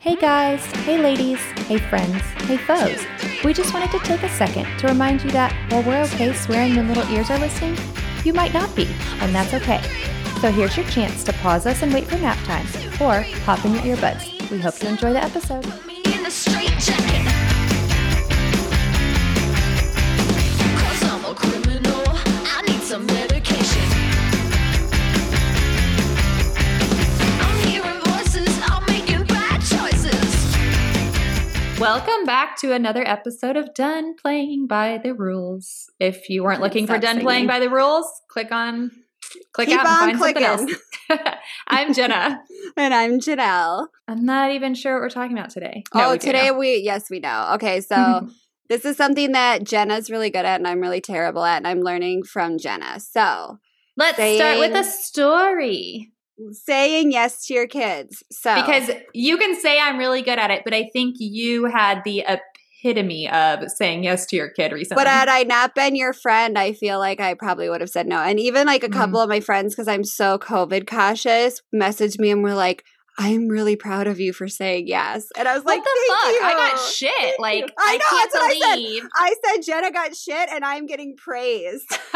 Hey guys, hey ladies, hey friends, hey foes. We just wanted to take a second to remind you that while we're okay swearing when little ears are listening, you might not be, and that's okay. So here's your chance to pause us and wait for nap time, or pop in your earbuds. We hope you enjoy the episode. A. I need some Welcome back to another episode of Done Playing by the Rules. If you weren't looking for Done Playing by the Rules, click on click Keep out on and find something else. I'm Jenna. And I'm Janelle. I'm not even sure what we're talking about today. oh, we today we, yes, we know. Okay, so this is something that Jenna's really good at and I'm really terrible at, and I'm learning from Jenna. So, Let's start with a story. Saying yes to your kids. So, Because you can say I'm really good at it, but I think you had the epitome of saying yes to your kid recently. but had I not been your friend, I feel like I probably would have said no. And even like a Mhm. couple of my friends, because I'm so COVID cautious, messaged me and were like, I'm really proud of you for saying yes. And I was what like, the "Thank fuck? you." I got shit. Thank you. Like I I, know, can't that's what I said. I said Jenna got shit and I'm getting praised.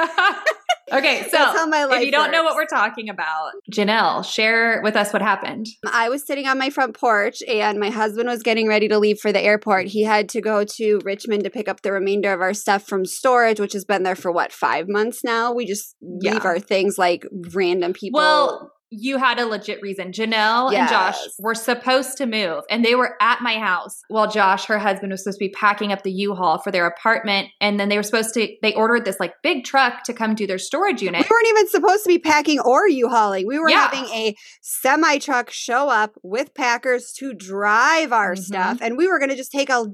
okay, so That's how my life if you don't know what we're talking about, Janelle, share with us what happened. Um, I was sitting on my front porch and my husband was getting ready to leave for the airport. He had to go to Richmond to pick up the remainder of our stuff from storage, which has been there for what, five months now? We just Yeah. leave our things like random people. Well, you had a legit reason. Janelle and Josh were supposed to move, and they were at my house while Josh, her husband, was supposed to be packing up the U-Haul for their apartment. And then they were supposed to, they ordered this like big truck to come do their storage unit. we weren't even supposed to be packing or U-hauling. We were Yeah. having a semi truck show up with packers to drive our Mhm. stuff, and we were going to just take a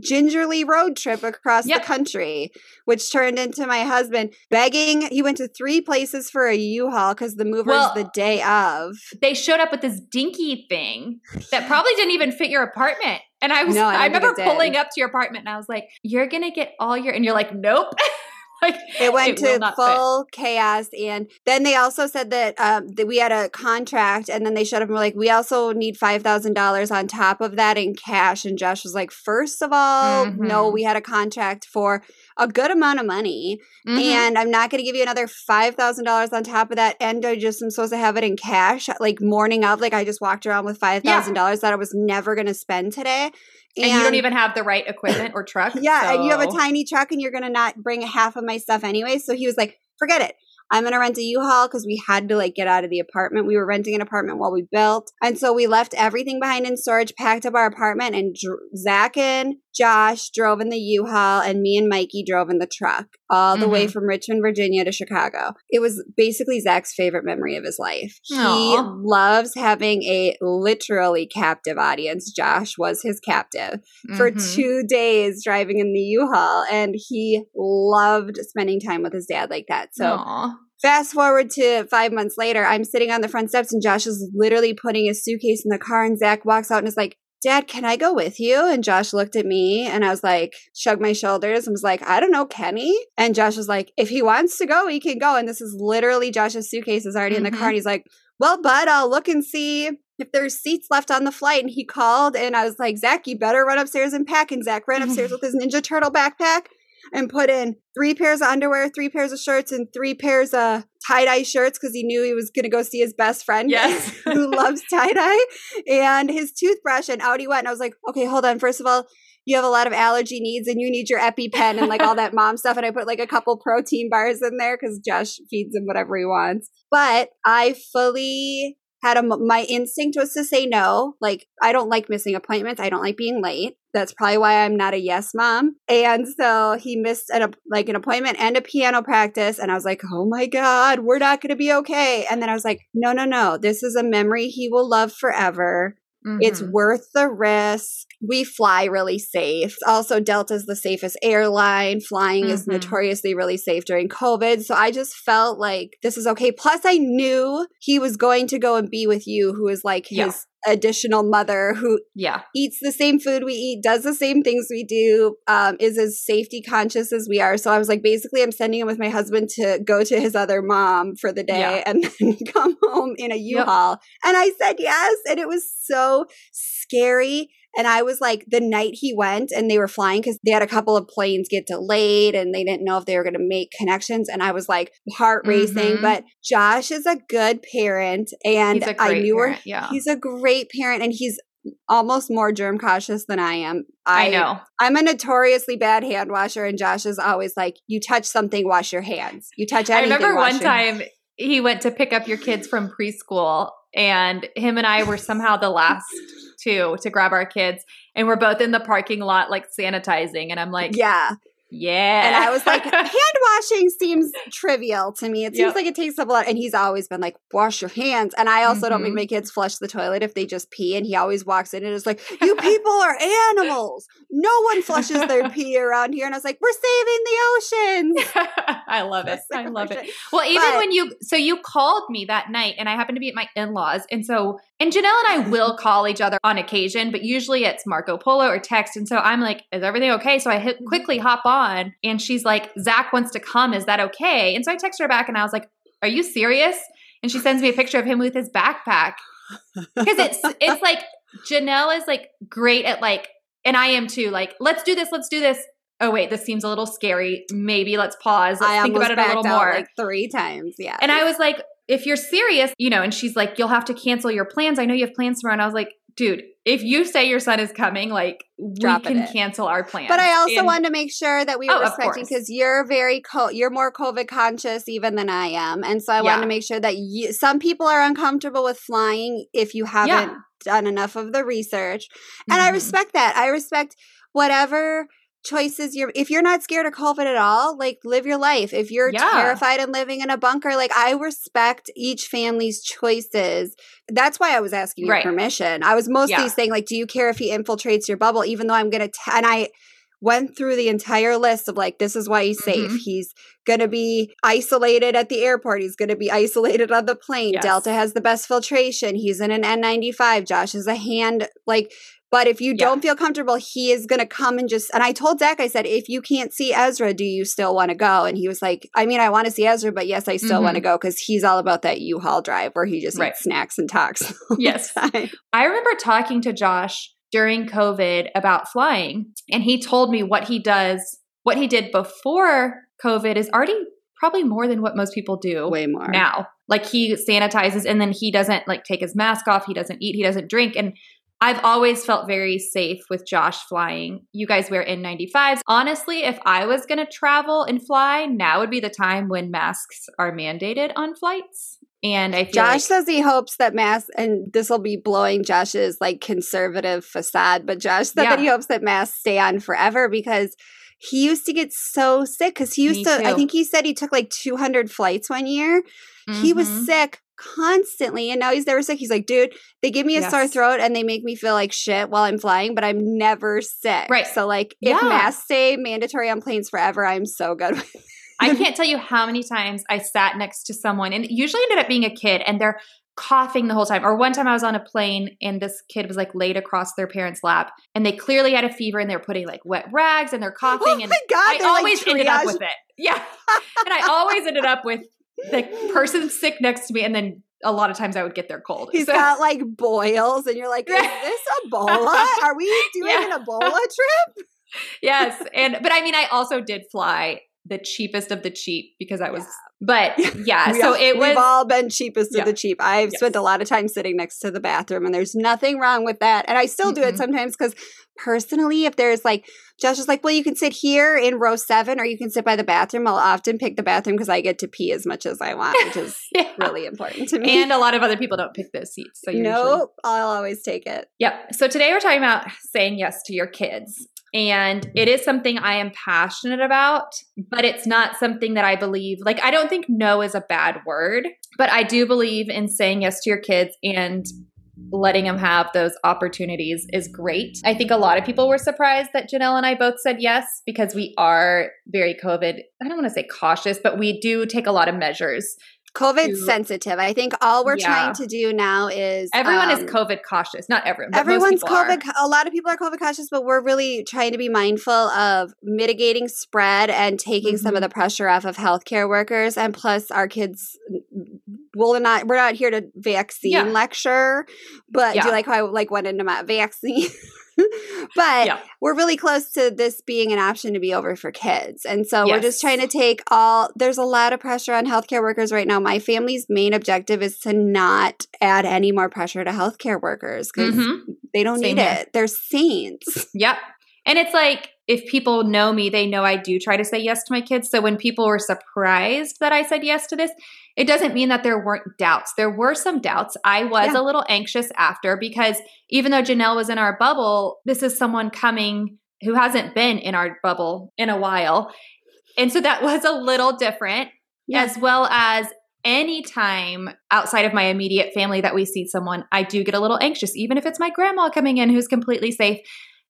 gingerly road trip across Yep. the country, which turned into my husband begging. He went to three places for a U-Haul because the movers Well, the day of. They showed up with this dinky thing that probably didn't even fit your apartment. And I was, No, I I, remember pulling up to your apartment, and I was like, "You're gonna get all your," and you're like, "Nope." like It went will to not fit. full chaos, and then they also said that um, that we had a contract, and then they shut up and were like, "We also need five thousand dollars on top of that in cash." And Josh was like, first of all, no, Mhm. we had a contract for a good amount of money, Mhm. and I'm not going to give you another five thousand dollars on top of that. And I just am supposed to have it in cash, like morning of, like I just walked around with five thousand dollars that I was never going to spend today, and, you don't even have the right equipment or truck. yeah, and you have a tiny truck and you're going to not bring half of my stuff anyway. So he was like, forget it. I'm going to rent a U-Haul because we had to like get out of the apartment. We were renting an apartment while we built. And so we left everything behind in storage, packed up our apartment and dr- Zach and Josh drove in the U-Haul and me and Mikey drove in the truck all the way from Richmond, Virginia to Chicago. It was basically Zach's favorite memory of his life. He loves having a literally captive audience. Josh was his captive for Mhm. two days driving in the U-Haul, and he loved spending time with his dad like that. So Aw. fast forward to five months later, I'm sitting on the front steps, and Josh is literally putting his suitcase in the car, and Zach walks out and is like. Dad, can I go with you? And Josh looked at me and I was like, shrugged my shoulders and was like, I don't know, Kenny. And Josh was like, if he wants to go, he can go. And this is literally Josh's suitcase is already in the car. Mm-hmm. And he's like, well, bud, I'll look and see if there's seats left on the flight. And he called and I was like, Zach, you better run upstairs and pack. And Zach ran upstairs with his Ninja Turtle backpack and put in three pairs of underwear, three pairs of shirts, and three pairs of tie dye shirts because he knew he was going to go see his best friend Yes. who loves tie dye and his toothbrush. And out he went. And I was like, okay, hold on. First of all, you have a lot of allergy needs and you need your EpiPen and like all that mom stuff. And I put like a couple protein bars in there because Josh feeds him whatever he wants. But I fully had a, my instinct was to say no. Like, I don't like missing appointments. I don't like being late. That's probably why I'm not a yes mom. And so he missed an, like an appointment and a piano practice. And I was like, oh my God, we're not going to be okay. And then I was like, no, no, no. This is a memory he will love forever. It's Mhm. worth the risk. We fly really safe. Also, Delta's the safest airline. Flying is Mhm. notoriously really safe during COVID. So I just felt like this is okay. Plus, I knew he was going to go and be with you, who is like his Yeah. Additional mother who Yeah. eats the same food we eat, does the same things we do, um, is as safety conscious as we are. So I was like, basically, I'm sending him with my husband to go to his other mom for the day Yeah. and then come home in a Yep. U-Haul. And I said yes, and it was so scary. And I was like, the night he went and they were flying because they had a couple of planes get delayed and they didn't know if they were going to make connections. And I was like, heart racing. Mhm. But Josh is a good parent. And I knew her. yeah. He's a great parent and he's almost more germ cautious than I am. I, know. I'm a notoriously bad hand washer, and Josh is always like, "You touch something, wash your hands. You touch anything. I remember one your-" time he went to pick up your kids from preschool, and him and I were somehow the last two to grab our kids, and we're both in the parking lot like sanitizing, and I'm like, Yeah, yeah, and I was like, hand washing seems trivial to me. It seems Yep. like it takes up a lot. And he's always been like, "Wash your hands." And I also don't make Mhm. my kids flush the toilet if they just pee. And he always walks in and is like, "You people are animals. No one flushes their pee around here." And I was like, "We're saving the oceans." I love it. I love it. Well, even But- when you, so you called me that night, and I happened to be at my in laws. And so, and Janelle and I will call each other on occasion, but usually it's Marco Polo or text. And so I'm like, is everything okay? So I hit, quickly hop on, and she's like, Zach wants to come. Is that okay? And so I text her back, and I was like, are you serious? And she sends me a picture of him with his backpack. Because it's, it's like, Janelle is like great at like, and I am too, like, let's do this, let's do this. Oh, wait, this seems a little scary. Maybe let's pause. Let's I think about it a little more. like three times. Yeah, And I was like, if you're serious, you know, and she's like, you'll have to cancel your plans. I know you have plans tomorrow. And I was like, dude, if you say your son is coming, like, we can it. cancel our plan. But I also And- wanted to make sure that we were Oh, respecting because you're very co- you're more COVID conscious even than I am, and so I Yeah. wanted to make sure that you, some people are uncomfortable with flying if you haven't Yeah. done enough of the research, and I Mhm. respect that. I respect whatever choices you're if you're not scared of covid at all like live your life if you're Yeah. terrified and living in a bunker like i respect each family's choices that's why i was asking your Right. permission i was mostly Yeah. saying like do you care if he infiltrates your bubble even though i'm gonna t- and i went through the entire list of like this is why he's safe Mhm. he's gonna be isolated at the airport he's gonna be isolated on the plane Yes. delta has the best filtration he's in an n95 josh is a hand like but if you Yeah. don't feel comfortable, he is going to come and just. And I told Zach, I said, if you can't see Ezra, do you still want to go? And he was like, I mean, I want to see Ezra, but yes, I still want to go because he's all about that U Haul drive where he just Mm-hmm. Right. eats snacks and talks. Yes. I remember talking to Josh during COVID about flying, and he told me what he does, what he did before COVID is already probably more than what most people do Way more. now. Like he sanitizes and then he doesn't like take his mask off, he doesn't eat, he doesn't drink. And I've always felt very safe with Josh flying. You guys wear N95s. Honestly, if I was going to travel and fly, now would be the time when masks are mandated on flights. And I feel Josh like, says he hopes that masks, and this will be blowing Josh's like conservative facade, but Josh said Yeah. that he hopes that masks stay on forever because he used to get so sick because he used Me to, I think he said he took like 200 flights one year. He was Mhm. sick constantly and now he's never sick. He's like, dude, they give me a sore throat and they make me feel like shit while I'm flying, but I'm never sick. Right. So like if Yeah. masks stay mandatory on planes forever, I'm so good I can't tell you how many times I sat next to someone and it usually ended up being a kid and they're coughing the whole time. Or one time I was on a plane and this kid was like laid across their parents' lap and they clearly had a fever and they're putting like wet rags and they're oh coughing Oh and my god. I they're, like, always ended up with it. Yeah. and I always ended up with the person sick next to me and then a lot of times I would get their cold. He's So- got like boils, and you're like, is this Ebola? Are we doing Yeah. an Ebola trip? yes. And but I mean I also did fly the cheapest of the cheap because I was but yeah, so all- it was We've all been cheapest Yeah. of the cheap. I've spent a lot of time sitting next to the bathroom, and there's nothing wrong with that. And I still do it mm-hmm. sometimes because personally, if there's like, Josh is like, well, you can sit here in row seven, or you can sit by the bathroom. I'll often pick the bathroom because I get to pee as much as I want, which is Yeah. really important to me. and a lot of other people don't pick those seats. So you're usually I'll always take it. Yep. So today we're talking about saying yes to your kids. And it is something I am passionate about, but it's not something that I believe, like, I don't think no is a bad word, but I do believe in saying yes to your kids and letting them have those opportunities is great. I think a lot of people were surprised that Janelle and I both said yes because we are very COVID, I don't want to say cautious, but we do take a lot of measures COVID's to- sensitive. I think all we're Yeah. trying to do now is Everyone um, is COVID cautious. Not everyone. Everyone's people are. COVID. A lot of people are COVID cautious, but we're really trying to be mindful of mitigating spread and taking some of the pressure off of healthcare workers. And plus, our kids will not. We're not here to vaccine Yeah. lecture, but do you like how I like went into my vaccine? but Yeah. we're really close to this being an option to be over for kids. And so we're just trying to take all, there's a lot of pressure on healthcare workers right now. My family's main objective is to not add any more pressure to healthcare workers because Mhm. they don't Same need here. it. They're saints. Yep. And it's like if people know me, they know I do try to say yes to my kids. So when people were surprised that I said yes to this, it doesn't mean that there weren't doubts. There were some doubts. I was Yeah. a little anxious after because even though Janelle was in our bubble, this is someone coming who hasn't been in our bubble in a while. And so that was a little different, Yeah. as well as anytime outside of my immediate family that we see someone, I do get a little anxious, even if it's my grandma coming in who's completely safe.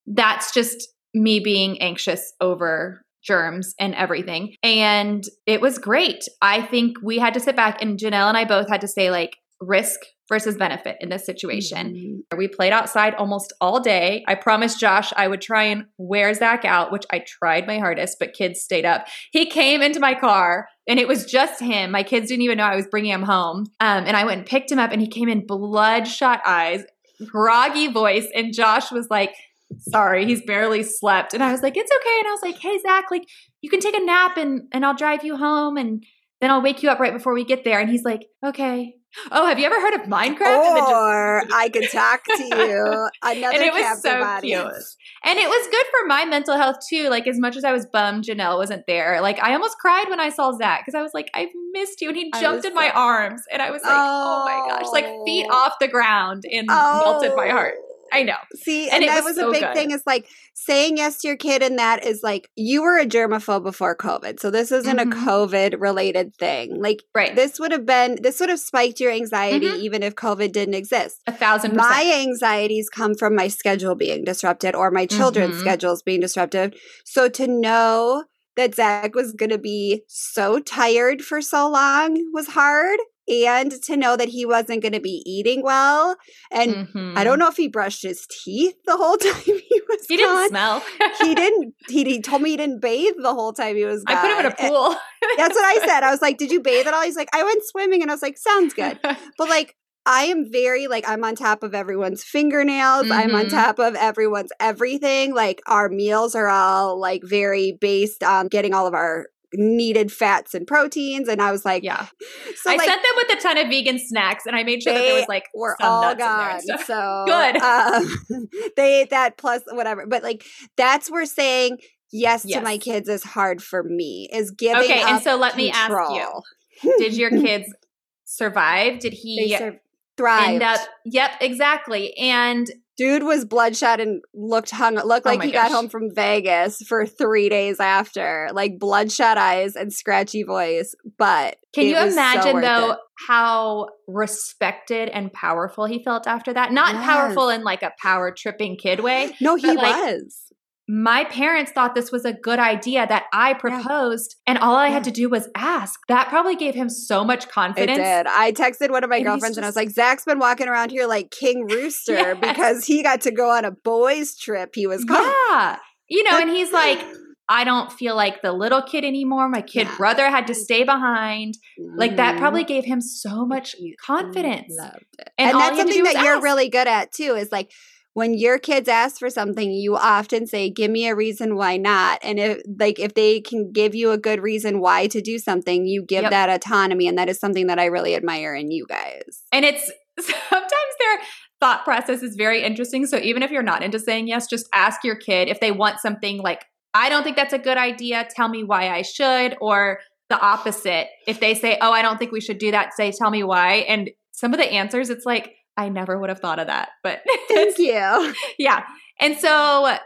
That's just me being anxious over germs and everything. And it was great. I think we had to sit back and Janelle and I both had to say like risk versus benefit in this situation. Mhm. We played outside almost all day. I promised Josh I would try and wear Zach out, which I tried my hardest, but kids stayed up. He came into my car and it was just him. My kids didn't even know I was bringing him home. Um, and I went and picked him up and he came in bloodshot eyes, groggy voice. And Josh was like, sorry, he's barely slept. And I was like, it's okay. And I was like, hey, Zach, like you can take a nap and, and I'll drive you home and then I'll wake you up right before we get there. And he's like, okay. Oh, have you ever heard of Minecraft? Then just- Or I could talk to you. Another and it was so audience. cute. And it was good for my mental health too. Like as much as I was bummed Janelle wasn't there, like I almost cried when I saw Zach because I was like, I've missed you, and he jumped in my arms, and I was like, oh, my gosh, like feet Oh. off the ground, and melted my heart. I know. See, And and, that was was, so a big good. thing. Is like saying yes to your kid, and that is like you were a germaphobe before COVID, so this isn't Mhm. a COVID related thing. Like Right. this would have been, this would have spiked your anxiety Mhm. even if COVID didn't exist. a thousand percent. My anxieties come from my schedule being disrupted or my children's Mhm. schedules being disrupted. So to know that Zach was going to be so tired for so long was hard. And to know that he wasn't going to be eating well. And Mhm. I don't know if he brushed his teeth the whole time he was He gone. didn't smell. he didn't. He, he told me he didn't bathe the whole time he was gone. I put him in a pool. That's what I said. I was like, "Did you bathe at all?" He's like, "I went swimming," and I was like, "Sounds good." But like, I am very like I'm on top of everyone's fingernails. I'm on Mhm. top of everyone's everything. Like our meals are all like very based on getting all of our needed fats and proteins. And I was like, yeah. so I like sent them with a ton of vegan snacks, and I made sure that there was like we're all nuts in there gone. So Good. Um, they ate that plus whatever. But like that's where saying yes, Yes. to my kids is hard for me. Is giving Okay, and so let me ask you. Did your kids survive? Did he sur- thrived. end up? Yep, exactly. And Dude was bloodshot and looked hung. Looked Oh like my he gosh. got home from Vegas for three days after, like bloodshot eyes and scratchy voice. But can you so imagine worth though it. how respected and powerful he felt after that? Not Yes. powerful in like a power tripping kid way. No, he like, was. My parents thought this was a good idea that I proposed, and all I had to do was ask. That probably gave him so much confidence. It did. I texted one of my And girlfriends and I was like, Zach's been walking around here like King Rooster Yes. because he got to go on a boys' trip. He was called. Yeah. You know, and he's like, I don't feel like the little kid anymore. My kid Yeah. brother had to stay behind. Like that Mhm. probably gave him so much confidence. loved it. And And, that's you had to something that you're really good at too. Is like when your kids ask for something, you often say, "Give me a reason why not." And if like if they can give you a good reason why to do something, you give Yep. that autonomy, and that is something that I really admire in you guys. And it's sometimes their thought process is very interesting. So even if you're not into saying yes, just ask your kid if they want something like, I don't think that's a good idea. Tell me why I should. Or the opposite. If they say, Oh, I don't think we should do that, say, Tell me why. And some of the answers, it's like, I never would have thought of that. But Thank you. yeah. And so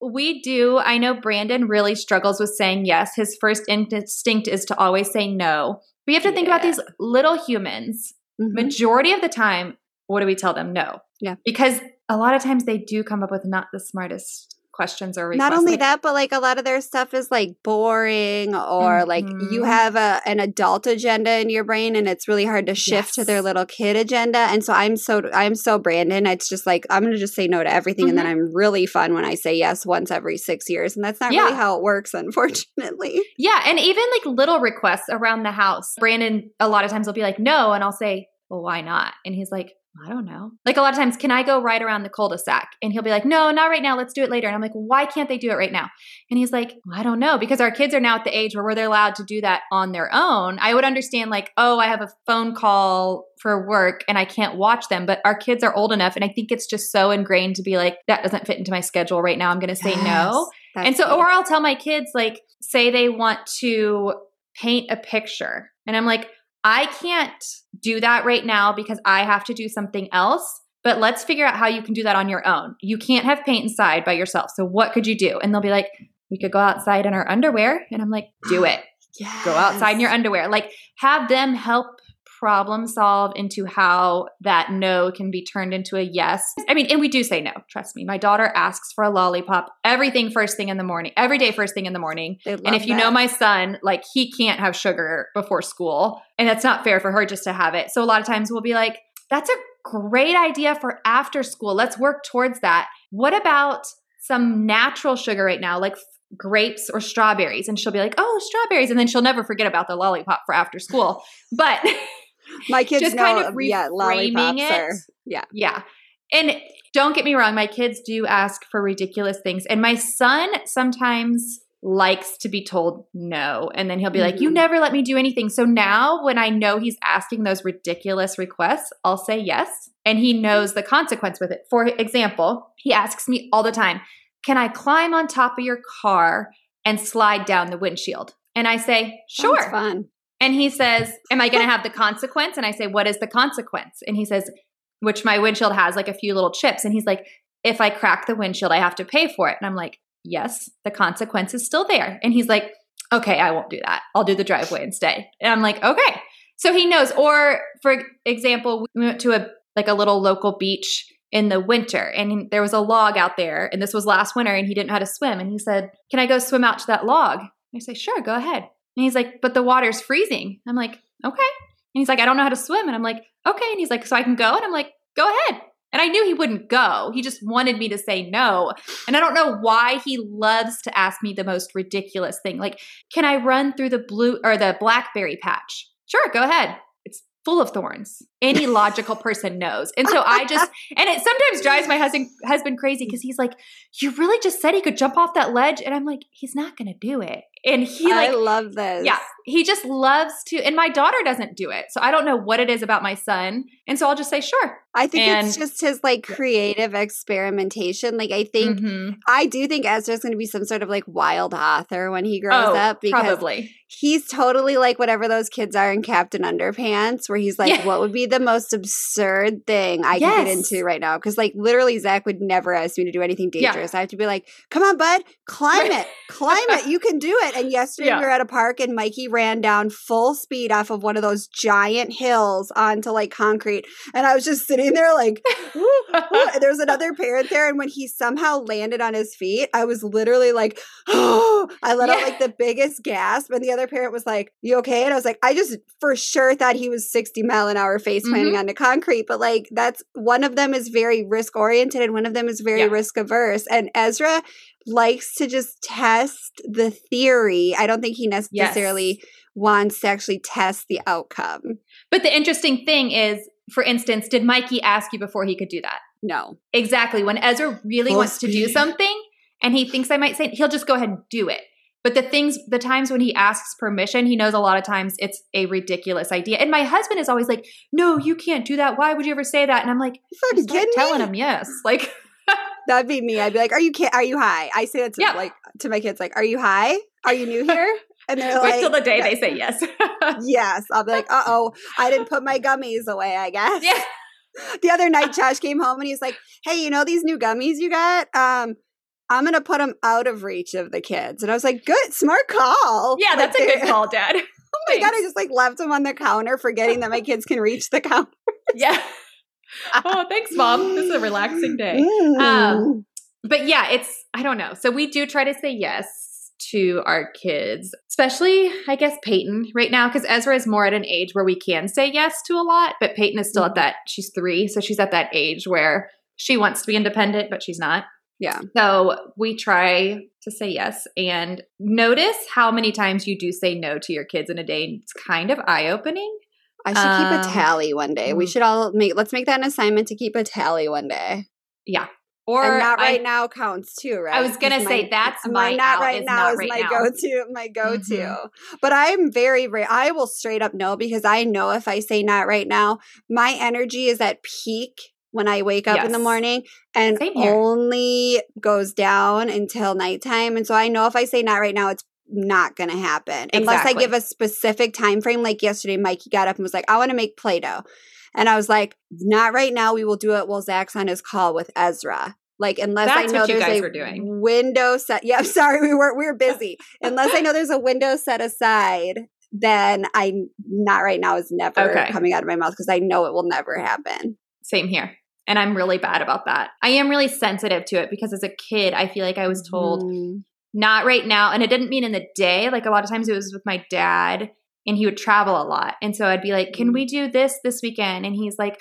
we do. I know Brandon really struggles with saying yes. His first instinct is to always say no. We have to think about these little humans. Mhm. Majority of the time, what do we tell them? No. Yeah. Because a lot of times they do come up with not the smartest questions or requests. Not only Like, that, but like a lot of their stuff is like boring or like you Mhm. have a an adult agenda in your brain and it's really hard to shift to their little kid agenda. And so I'm so I'm so Brandon. It's just like I'm gonna just say no to everything and then I'm really fun when I say yes once every six years. And that's not really how it works, unfortunately. Yeah, and even like little requests around the house. Brandon a lot of times will be like, "No," and I'll say, "Well, why not?" And he's like, "I don't know." Like a lot of times, "Can I go right around the cul-de-sac?" And he'll be like, "No, not right now. Let's do it later." And I'm like, "Why can't they do it right now?" And he's like, "I don't know because our kids are now at the age where they're allowed to do that on their own." I would understand like, "Oh, I have a phone call for work and I can't watch them," but our kids are old enough and I think it's just so ingrained to be like, "That doesn't fit into my schedule right now. I'm going to say no." And so or i'll tell my kids like say they want to paint a picture and i'm like i can't do that right now because i have to do something else but let's figure out how you can do that on your own. You can't have paint inside by yourself so what could you do? And they'll be like we could go outside in our underwear. And i'm like do it. Yes. go outside in your underwear. Like have them help problem solve into how that no can be turned into a yes. I mean and we do say no trust me. My daughter asks for a lollipop everything first thing in the morning every day first thing in the morning. And if you know my son like he can't have sugar before school and that's not fair for her just to have it. So a lot of times we'll be like that's a great idea for after school. Let's work towards that. What about some natural sugar right now like grapes or strawberries? And she'll be like oh strawberries. And then she'll never forget about the lollipop for after school. But my kids just know, kind of yeah, reframing lollipops it. are yeah. yeah and don't get me wrong my kids do ask for ridiculous things and my son sometimes likes to be told no and then he'll be like you Mhm. never let me do anything so now when i know he's asking those ridiculous requests i'll say yes and he knows the consequence with it for example he asks me all the time can i climb on top of your car and slide down the windshield and i say Sounds sure fun. And he says, Am I going to have the consequence? And I say, What is the consequence? And he says, Which my windshield has like a few little chips. And he's like, If I crack the windshield, I have to pay for it. And I'm like, Yes, the consequence is still there. And he's like, Okay, I won't do that. I'll do the driveway instead. And I'm like, Okay. So he knows. Or for example, we went to a like a little local beach in the winter and there was a log out there and this was last winter and he didn't know how to swim and he said can i go swim out to that log i say sure go ahead and he's like, but the water's freezing. I'm like, okay. And he's like, I don't know how to swim. And I'm like, okay. And he's like, so I can go? And I'm like, go ahead. And I knew he wouldn't go. He just wanted me to say no. And I don't know why he loves to ask me the most ridiculous thing. Like, can I run through the blue or the blackberry patch? Sure, go ahead. It's full of thorns. Any logical person knows. And so I just, and it sometimes drives my husband husband crazy because he's like, you really just said he could jump off that ledge? And I'm like, he's not going to do it. And he like, I love this. yeah, he just loves to, and my daughter doesn't do it. So I don't know what it is about my son. And so I'll just say, sure. I think it's just his like creative experimentation. Like I think Mhm. I do think Ezra's going to be some sort of like wild author when he grows Oh, up because probably. he's totally like whatever those kids are in Captain Underpants, where he's like, Yeah. what would be the most absurd thing I can get into right now? Because like literally, Zach would never ask me to do anything Yeah. dangerous. I have to be like, come on, bud, climb it, climb it, you can do it. And yesterday Yeah. we were at a park and Mikey ran down full speed off of one of those giant hills onto like concrete, and I was just sitting there like. And another parent there, and when he somehow landed on his feet, I was literally like, "Oh!" I let out like the biggest gasp, and the other parent was like, "You okay?" And I was like, "I just for sure thought he was sixty mile an hour face planting Mm-hmm. onto concrete, but like that's one of them is very risk oriented, and one of them is very Yeah. risk averse." And Ezra likes to just test the theory. I don't think he necessarily wants to actually test the outcome. But the interesting thing is, for instance, did Mikey ask you before he could do that? No, Exactly. When Ezra really Full wants to do something and he thinks I might say, he'll just go ahead and do it. But the things, the times when he asks permission, he knows a lot of times it's a ridiculous idea. And my husband is always like, no, you can't do that. Why would you ever say that? And I'm like, you fucking start kidding telling him yes. Like, That'd be me. I'd be like, "Are you ki- Are you high?" I say that to Yeah. like to my kids, like, "Are you high? Are you new here?" And they're wait like, till the day they say yes. Yes. I'll be like, "Uh oh, I didn't put my gummies away." I guess. yeah. The other night, Josh came home and he's like, "Hey, you know these new gummies you got? Um, I'm gonna put them out of reach of the kids." And I was like, "Good, smart call." Yeah, Like, that's a good call, Dad. Oh my god! I just like left them on the counter, forgetting that my kids can reach the counter. Yeah. Oh, thanks, Mom. This is a relaxing day. Um, but yeah, it's I don't know. So we do try to say yes to our kids, especially, I guess, Peyton right now, because Ezra is more at an age where we can say yes to a lot, but Peyton is still at that, she's three. So she's at that age where she wants to be independent, but she's not. Yeah. So we try to say yes and notice how many times you do say no to your kids in a day. It's kind of eye opening. I should keep Um, a tally one day. We mm. should all make let's make that an assignment to keep a tally one day. Yeah. Or and not I- right now counts too, right? I was gonna say my- that's my my not right is now is right my now. go-to, my go-to. Mhm. But I'm very, very. I will straight up no because I know if I say not right now, my energy is at peak when I wake up in the morning and only goes down until nighttime. And so I know if I say not right now, it's not going to happen unless I give a specific time frame. Like yesterday, Mikey got up and was like, "I want to make Play-Doh," and I was like, "Not right now. We will do it while Zach's on his call with Ezra." Like unless That's I know there's a window set. Yeah, I'm sorry, we were we were busy. unless I know there's a window set aside, then I not right now is never Okay. coming out of my mouth because I know it will never happen. Same here. And I'm really bad about that. I am really sensitive to it because as a kid, I feel like I was told, Mm. Not right now. And it didn't mean in the day. Like a lot of times it was with my dad and he would travel a lot. And so I'd be like, can we mm. do this this weekend? And he's like,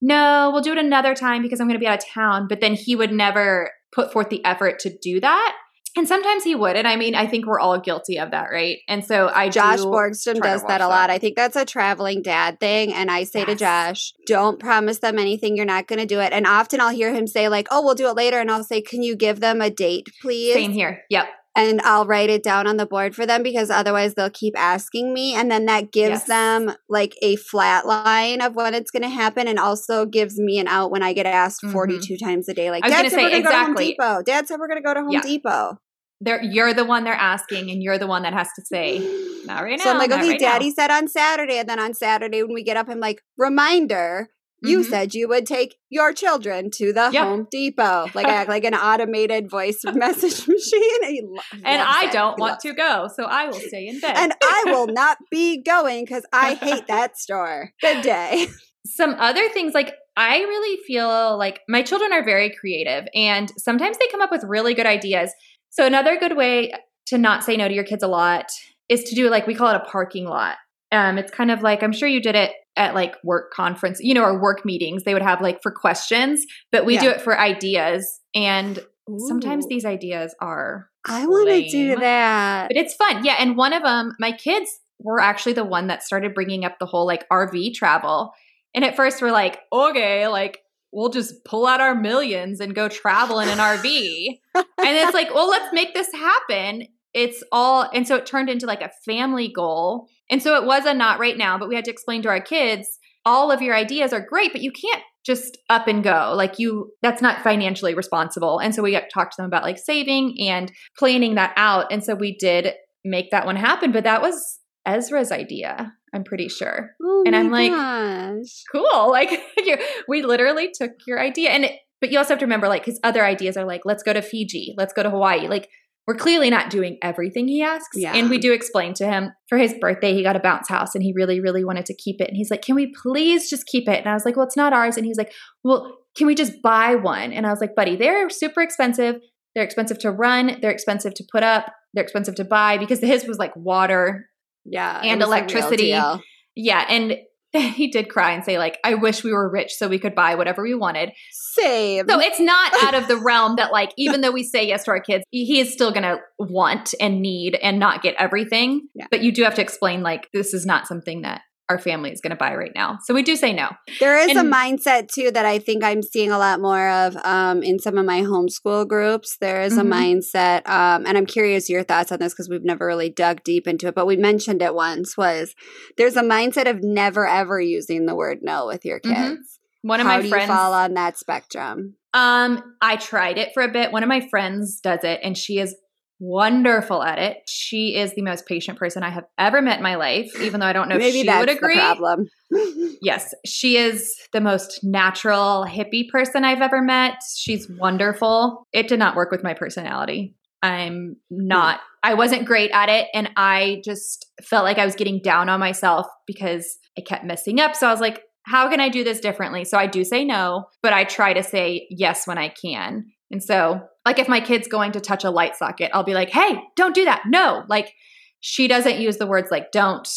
no, we'll do it another time because I'm going to be out of town. But then he would never put forth the effort to do that. And sometimes he would. And I mean, I think we're all guilty of that, right? And so I Josh do Borgstrom does that a lot. I think that's a traveling dad thing. And I say to Josh, don't promise them anything. You're not going to do it. And often I'll hear him say, like, oh, we'll do it later. And I'll say, can you give them a date, please? Same here. Yep. and I'll write it down on the board for them because otherwise they'll keep asking me. And then that gives Yes. them like a flat line of when it's going to happen and also gives me an out when I get asked Mhm. 42 times a day. Like, I was Dad gonna said we're going to go to Home exactly. Depot. Dad said we're going to go to Home Depot. They're, you're the one they're asking, and you're the one that has to say, not right now. so I'm like, okay, right now." Daddy said on Saturday. And then on Saturday when we get up, I'm like, reminder. You Mhm. said you would take your children to the Yep. Home Depot. Like I act like an automated voice message machine. He lo- And I it. don't He want to go, so I will stay in bed. and I will not be going because I hate that store. Good day. some other things like I really feel like my children are very creative and sometimes they come up with really good ideas. So another good way to not say no to your kids a lot is to do like we call it a parking lot. Um it's kind of like I'm sure you did it at like work conference, you know, or work meetings. They would have like for questions, but we do it for ideas and sometimes these ideas are I want to do that. but it's fun. Yeah. And one of them, my kids were actually the one that started bringing up the whole like RV travel. And at first we're like, okay, like we'll just pull out our millions and go travel in an RV. and it's like, well, let's make this happen. It's all, and so it turned into like a family goal. And so it was a not right now, but we had to explain to our kids all of your ideas are great, but you can't just up and go. Like you, that's not financially responsible. And so we got talked to them about like saving and planning that out. And so we did make that one happen, but that was Ezra's idea, I'm pretty sure. Oh and I'm like, gosh. Cool. Like we literally took your idea. And, it, but you also have to remember like his other ideas are like, let's go to Fiji, let's go to Hawaii. Like we're clearly not doing everything he asks. Yeah. And we do explain to him for his birthday, he got a bounce house and he really, really wanted to keep it. And he's like, can we please just keep it? And I was like, well, it's not ours. And he's like, well, can we just buy one? And I was like, buddy, they're super expensive. They're expensive to run. They're expensive to put up. They're expensive to buy because his was like water. Yeah. And it was a real electricity. Yeah. And he did cry and say, like, I wish we were rich so we could buy whatever we wanted. Same. So it's not out of the realm that, like, even though we say yes to our kids, he is still going to want and need and not get everything. Yeah. But you do have to explain, like, this is not something that our family is going to buy right now. So we do say no. There is a mindset too that I think I'm seeing a lot more of um, in some of my homeschool groups. There is Mhm. a mindset, um, and I'm curious your thoughts on this because we've never really dug deep into it, but we mentioned it once. Was there's a mindset of never ever using the word no with your kids? Mhm. One of How my do friends. you fall on that spectrum? Um, I tried it for a bit. One of my friends does it, and she is wonderful at it. She is the most patient person I have ever met in my life, even though I don't know Maybe if she that's would agree. the problem. Yes, she is the most natural hippie person I've ever met. She's wonderful. It did not work with my personality. I'm not, I wasn't great at it. And I just felt like I was getting down on myself because I kept messing up. So I was like, how can I do this differently? So I do say no, but I try to say yes when I can. And so like if my kid's going to touch a light socket, I'll be like, "Hey, don't do that." No. Like she doesn't use the words like don't,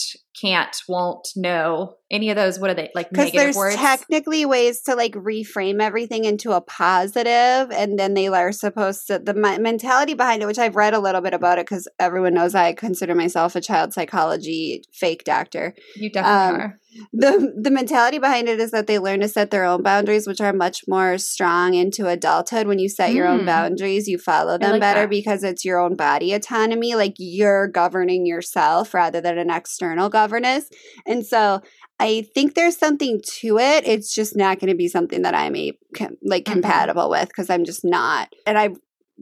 can't, won't, no. Any of those what are they like Because there's words? technically ways to like reframe everything into a positive, and then they are supposed to the mentality behind it, which I've read a little bit about it because everyone knows I consider myself a child psychology fake doctor. you definitely um, are. the The mentality behind it is that they learn to set their own boundaries, which are much more strong into adulthood. When you set your own Mm. boundaries, you follow them like better that. because it's your own body autonomy. Like you're governing yourself rather than an external And so I think there's something to it. It's just not going to be something that I'm a, com- like Mhm. compatible with because I'm just not. And I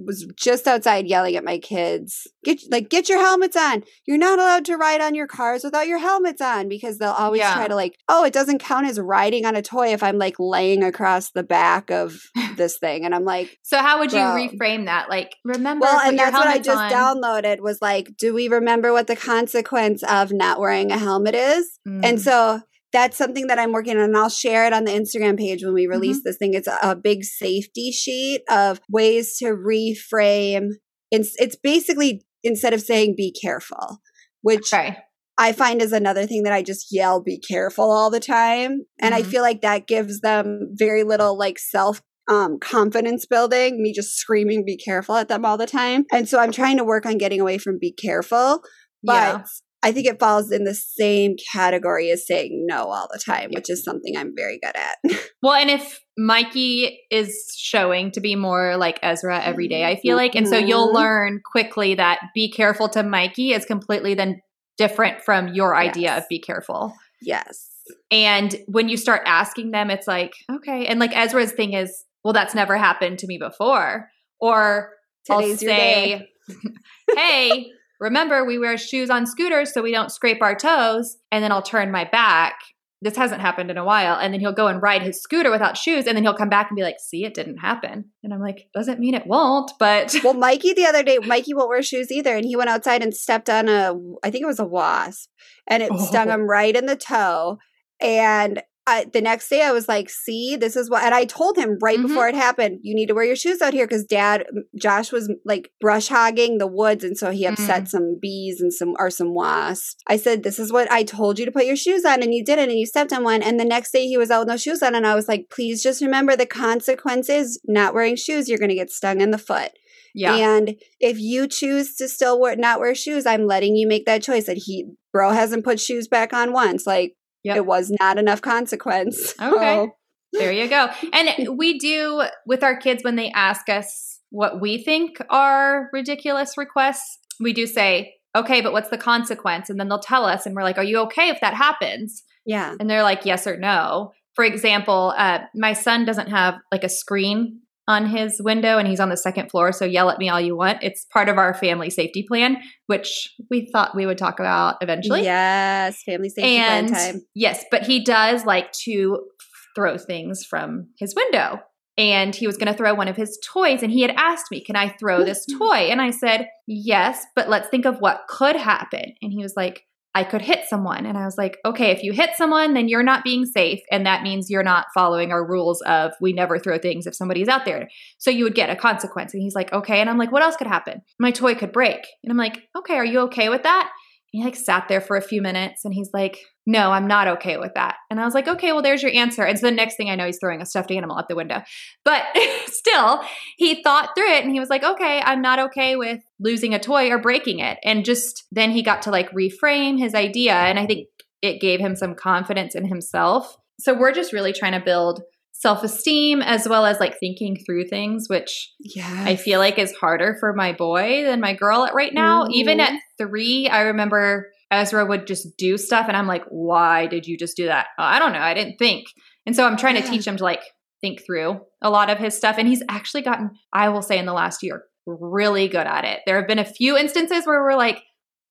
was just outside yelling at my kids, get like get your helmets on. You're not allowed to ride on your cars without your helmets on because they'll always Yeah. try to like, oh, it doesn't count as riding on a toy if I'm like laying across the back of this thing. And I'm like, So how would you Bro. reframe that? Like remember well, and that's what I just on. downloaded was like, do we remember what the consequence of not wearing a helmet is? Mm. And so that's something that I'm working on. And I'll share it on the Instagram page when we release Mm-hmm. this thing. It's a, a big safety sheet of ways to reframe. It's, it's basically instead of saying be careful, which okay. I find is another thing that I just yell be careful all the time. And I Mhm. feel like that gives them very little like self um, confidence building, me just screaming be careful at them all the time. And so I'm trying to work on getting away from be careful. But Yeah. I think it falls in the same category as saying no all the time, which is something I'm very good at. Well, and if Mikey is showing to be more like Ezra every day, I feel like, and so you'll Mhm. learn quickly that be careful to Mikey is completely then different from your idea Yes. of be careful. yes. And when you start asking them, it's like, okay. And like Ezra's thing is, well, that's never happened to me before. Or Today's I'll say, hey, remember we wear shoes on scooters so we don't scrape our toes. And then I'll turn my back. This hasn't happened in a while. And then he'll go and ride his scooter without shoes. And then he'll come back and be like, see, it didn't happen. And I'm like, doesn't mean it won't, but Well, Mikey the other day, Mikey won't wear shoes either, and he went outside and stepped on a, I think it was a wasp, and it stung Oh. him right in the toe. And I, the next day, I was like, "See, this is what." And I told him right Mhm. before it happened, "You need to wear your shoes out here because Dad, Josh was like brush hogging the woods, and so he upset some bees and some or some wasps." I said, "This is what I told you to put your shoes on, and you didn't, and you stepped on one." And the next day, he was out with no shoes on, and I was like, "Please just remember the consequences. Not wearing shoes, you're going to get stung in the foot." yeah. And if you choose to still wear, not wear shoes, I'm letting you make that choice. That he, bro, hasn't put shoes back on once. Like Yep. it was not enough consequence. Okay. So, There you go. And we do with our kids when they ask us what we think are ridiculous requests, we do say, okay, but what's the consequence? And then they'll tell us, and we're like, are you okay if that happens? yeah. And they're like, yes or no. For example, uh, my son doesn't have like a screen on his window and he's on the second floor. So yell at me all you want. It's part of our family safety plan, which we thought we would talk about eventually. Yes. Family safety plan and time. yes, but he does like to throw things from his window. And he was going to throw one of his toys. And he had asked me, Can I throw this toy? And I said, Yes, but let's think of what could happen. And he was like, I could hit someone. And I was like, okay, if you hit someone, then you're not being safe. And that means you're not following our rules of we never throw things if somebody's out there. So you would get a consequence. And he's like, okay. And I'm like, what else could happen? My toy could break. And I'm like, okay, are you okay with that? He like sat there for a few minutes and he's like, no, I'm not okay with that. And I was like, okay, well, there's your answer. And so the next thing I know, he's throwing a stuffed animal out the window. But still, he thought through it and he was like, okay, I'm not okay with losing a toy or breaking it. And just then he got to like reframe his idea. And I think it gave him some confidence in himself. So we're just really trying to build self esteem as well as like thinking through things, which Yeah. I feel like is harder for my boy than my girl at right now. Even Mhm. at three, I remember Ezra would just do stuff, and I'm like, "Why did you just do that?" "Oh, I don't know. I didn't think. And so I'm trying to teach him to like think through a lot of his stuff, and he's actually gotten, I will say, in the last year, really good at it. There have been a few instances where we're like.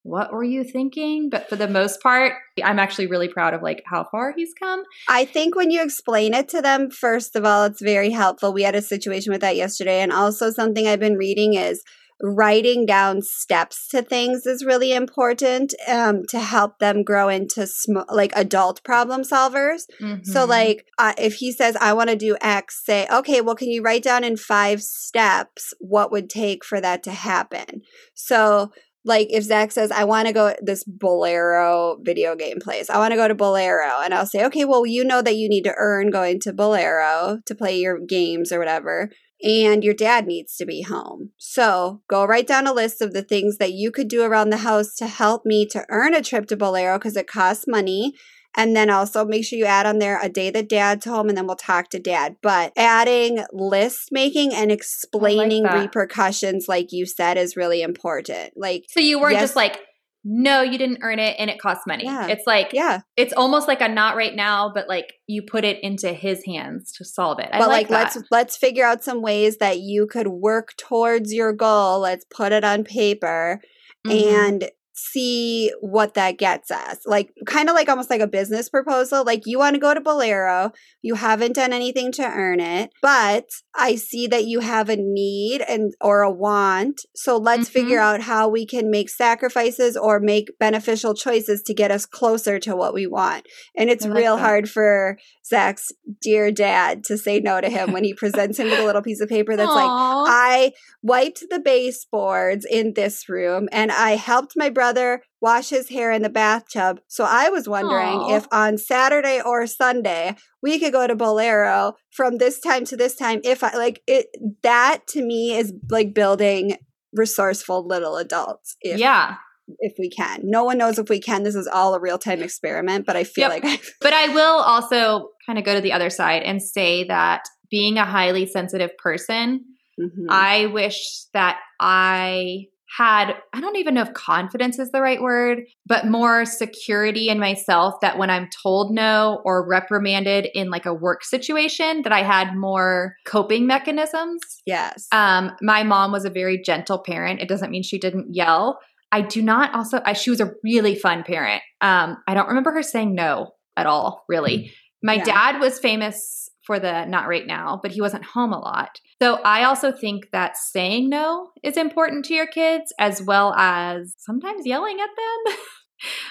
What were you thinking? But for the most part, I'm actually really proud of like how far he's come. I think when you explain it to them, first of all, it's very helpful. We had a situation with that yesterday. And also, something I've been reading is writing down steps to things is really important um, to help them grow into sm- like adult problem solvers. So, Mhm. like, uh, if he says, I want to do X, say, okay, well, can you write down in five steps what would take for that to happen? So, like, if Zach says, I want to go this Bolero video game place, I want to go to Bolero, and I'll say, okay, well, you know that you need to earn going to Bolero to play your games or whatever. And your dad needs to be home. So go write down a list of the things that you could do around the house to help me to earn a trip to Bolero because it costs money. And then also make sure you add on there a day that dad's home and then we'll talk to dad. But adding list making and explaining that. repercussions, like you said, is really important. Like, So you weren't Yes. just like, no, you didn't earn it and it costs money. Yeah. It's like, yeah, it's almost like a not right now, but like you put it into his hands to solve it. I but like, like, let's let's figure out some ways that you could work towards your goal. Let's put it on paper Mhm. and see what that gets us. Like kind of like almost like a business proposal. Like you want to go to Bolero, you haven't done anything to earn it, but I see that you have a need and or a want. So let's Mhm. figure out how we can make sacrifices or make beneficial choices to get us closer to what we want. And it's like real that. hard for Zach's dear dad to say no to him when he presents him with a little piece of paper that's like I wiped the baseboards in this room and I helped my brother wash his hair in the bathtub. So I was wondering Aw. if on Saturday or Sunday we could go to Bolero from this time to this time if I like it that to me is like building resourceful little adults if yeah. If we can. No one knows if we can. This is all a real-time experiment, but I feel Yep. like I But I will also kind of go to the other side and say that being a highly sensitive person, Mhm. I wish that I had, I don't even know if confidence is the right word, but more security in myself that when I'm told no or reprimanded in like a work situation, that I had more coping mechanisms. yes. Um, my mom was a very gentle parent. It doesn't mean she didn't yell. I do not also, I, she was a really fun parent. Um, I don't remember her saying no at all, really. My Yeah. dad was famous for the not right now, but he wasn't home a lot. So I also think that saying no is important to your kids as well as sometimes yelling at them.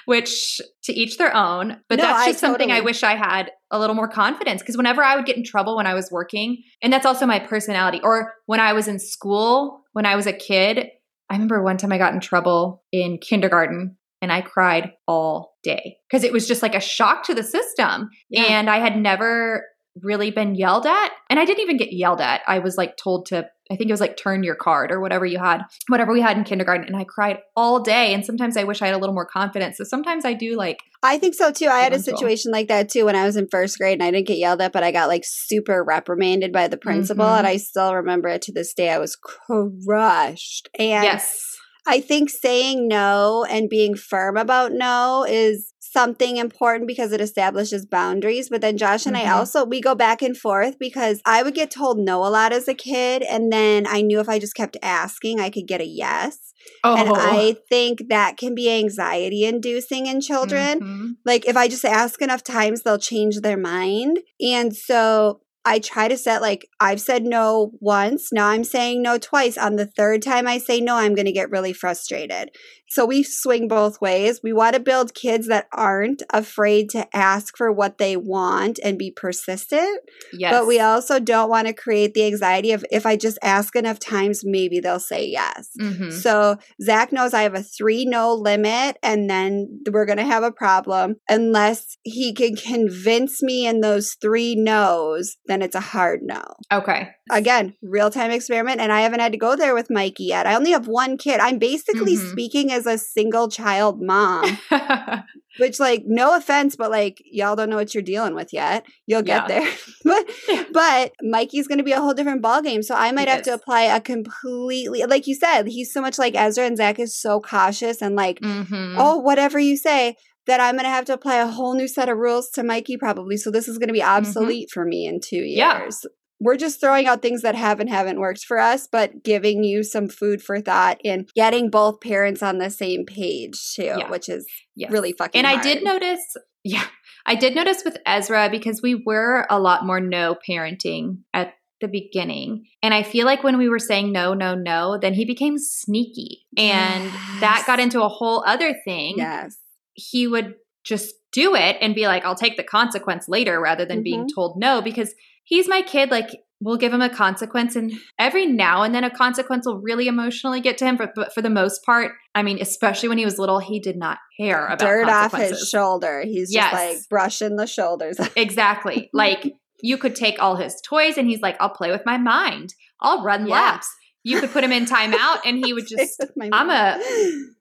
Which to each their own, but No, that's I just something I wish I had a little more confidence because whenever I would get in trouble when I was working, and that's also my personality, or when I was in school, when I was a kid, I remember one time I got in trouble in kindergarten and I cried all day because it was just like a shock to the system. Yeah. And I had never really been yelled at. And I didn't even get yelled at. I was like told to, I think it was like turn your card or whatever you had, whatever we had in kindergarten. And I cried all day. And sometimes I wish I had a little more confidence. So sometimes I do like, I think so too. I had a situation like that too when I was in first grade and I didn't get yelled at, but I got like super reprimanded by the principal. Mhm. And I still remember it to this day. I was crushed. And yes. I think saying no and being firm about no is something important because it establishes boundaries. But then Josh and I Mhm. also we go back and forth because I would get told no a lot as a kid, and then I knew if I just kept asking, I could get a yes. Oh, And I think that can be anxiety inducing in children Mhm. like if I just ask enough times, they'll change their mind. And so I try to set like I've said no once, now I'm saying no twice. On the third time I say no, I'm going to get really frustrated. So we swing both ways. We want to build kids that aren't afraid to ask for what they want and be persistent, Yes. but we also don't want to create the anxiety of if I just ask enough times, maybe they'll say yes. Mhm. So Zach knows I have a three no limit, and then we're going to have a problem unless he can convince me in those three no's. Then it's a hard no. Okay. Again, real time experiment, and I haven't had to go there with Mikey yet. I only have one kid. I'm basically Mhm. speaking as a single child mom, which, like, no offense, but like, y'all don't know what you're dealing with yet. You'll get Yeah. there. but but Mikey's going to be a whole different ballgame. So I might He have to apply a completely, like you said, he's so much like Ezra, and Zach is so cautious and like, Mhm. oh, whatever you say, that I'm going to have to apply a whole new set of rules to Mikey probably. So this is going to be mm-hmm. obsolete for me in two years. Yeah. We're just throwing out things that have and haven't worked for us, but giving you some food for thought and getting both parents on the same page too, Yeah. which is Yes. really fucking And I did notice, yeah, I did notice with Ezra because we were a lot more no parenting at the beginning. And I feel like when we were saying no, no, no, then he became sneaky. And that got into a whole other thing. Yes. He would just do it and be like, I'll take the consequence later rather than being Mhm. told no because he's my kid. Like, we'll give him a consequence. And every now and then a consequence will really emotionally get to him. But, but for the most part, I mean, especially when he was little, he did not care about Dirt off his shoulder. He's just Yes. like brushing the shoulders. Exactly. like you could take all his toys and he's like, I'll play with my mind. I'll run Yeah. laps. You could put him in timeout and he would just I'm a-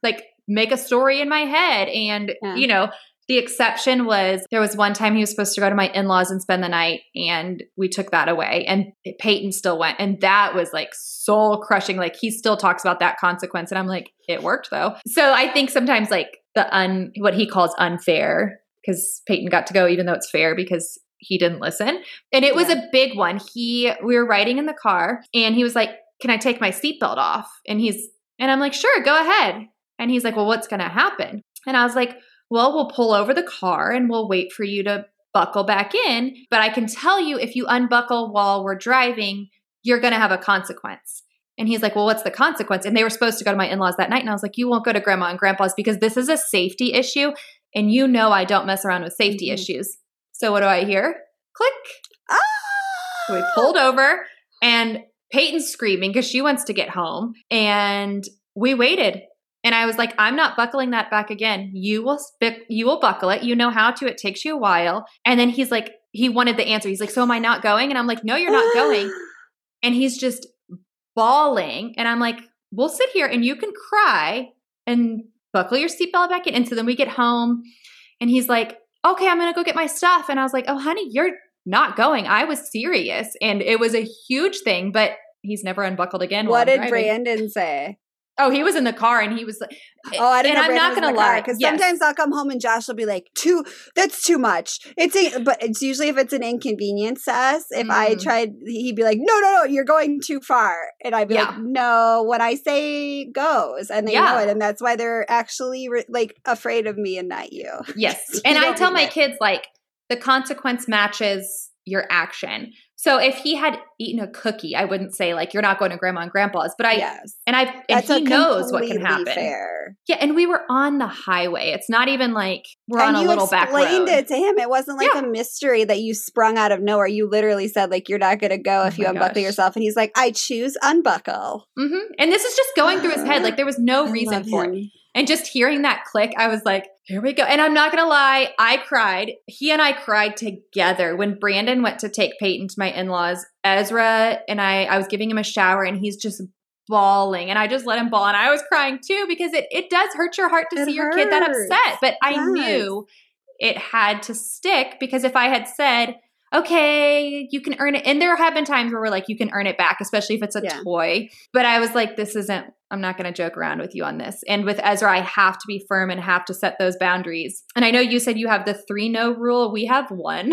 like make a story in my head. And, Yeah. you know, the exception was there was one time he was supposed to go to my in laws and spend the night, and we took that away. And Peyton still went. And that was like soul crushing. Like he still talks about that consequence. And I'm like, it worked though. So I think sometimes like the un, what he calls unfair, because Peyton got to go, even though it's fair because he didn't listen. And it was Yeah. a big one. He, we were riding in the car and he was like, Can I take my seatbelt off? And he's, and I'm like, Sure, go ahead. And he's like, Well, what's going to happen? And I was like, Well, we'll pull over the car and we'll wait for you to buckle back in. But I can tell you if you unbuckle while we're driving, you're going to have a consequence. And he's like, Well, what's the consequence? And they were supposed to go to my in laws that night. And I was like, You won't go to grandma and grandpa's because this is a safety issue. And you know, I don't mess around with safety Mhm. issues. So what do I hear? Click. Ah! So we pulled over and Peyton's screaming because she wants to get home. And we waited. And I was like, I'm not buckling that back again. You will spick, you will buckle it. You know how to. It takes you a while. And then he's like, he wanted the answer. He's like, So am I not going? And I'm like, No, you're not going. And he's just bawling. And I'm like, We'll sit here and you can cry and buckle your seatbelt back in. And so then we get home and he's like, Okay, I'm going to go get my stuff. And I was like, Oh, honey, you're not going. I was serious. And it was a huge thing, but he's never unbuckled again. what did driving. Brandon say? Oh, he was in the car and he was like, Oh, I didn't and know I'm not going to lie. because Yes. sometimes I'll come home and Josh will be like, "Too, that's too much." It's a, but it's usually if it's an inconvenience to us. If I Mm. tried, he'd be like, "No, no, no, you're going too far," and I'd be Yeah. like, "No, what I say goes," and they know it, and that's why they're actually re- like afraid of me and not you. Yes. And I tell my it. kids, like, the consequence matches your action. So if he had eaten a cookie, I wouldn't say, like, you're not going to grandma and grandpa's, but I, yes, and I, and that's he knows what can happen. Fair. Yeah. And we were on the highway. It's not even like we're and on a little back road. explained it to him. It wasn't like Yeah. a mystery that you sprung out of nowhere. You literally said like you're not going to go Oh if you unbuckle gosh. yourself, and he's like, "I choose unbuckle." hmm And this is just going through his head. Like, there was no reason for it. And just hearing that click, I was like, here we go. And I'm not going to lie, I cried. He and I cried together when Brandon went to take Peyton to my in laws. Ezra and I, I was giving him a shower and he's just bawling. And I just let him bawl. And I was crying too because it, it does hurt your heart to It see your kid that upset. But I knew it had to stick because if I had said, okay, you can earn it. And there have been times where we're like, you can earn it back, especially if it's a Yeah. toy. But I was like, this isn't, I'm not going to joke around with you on this. And with Ezra, I have to be firm and have to set those boundaries. And I know you said you have the three no rule. We have one.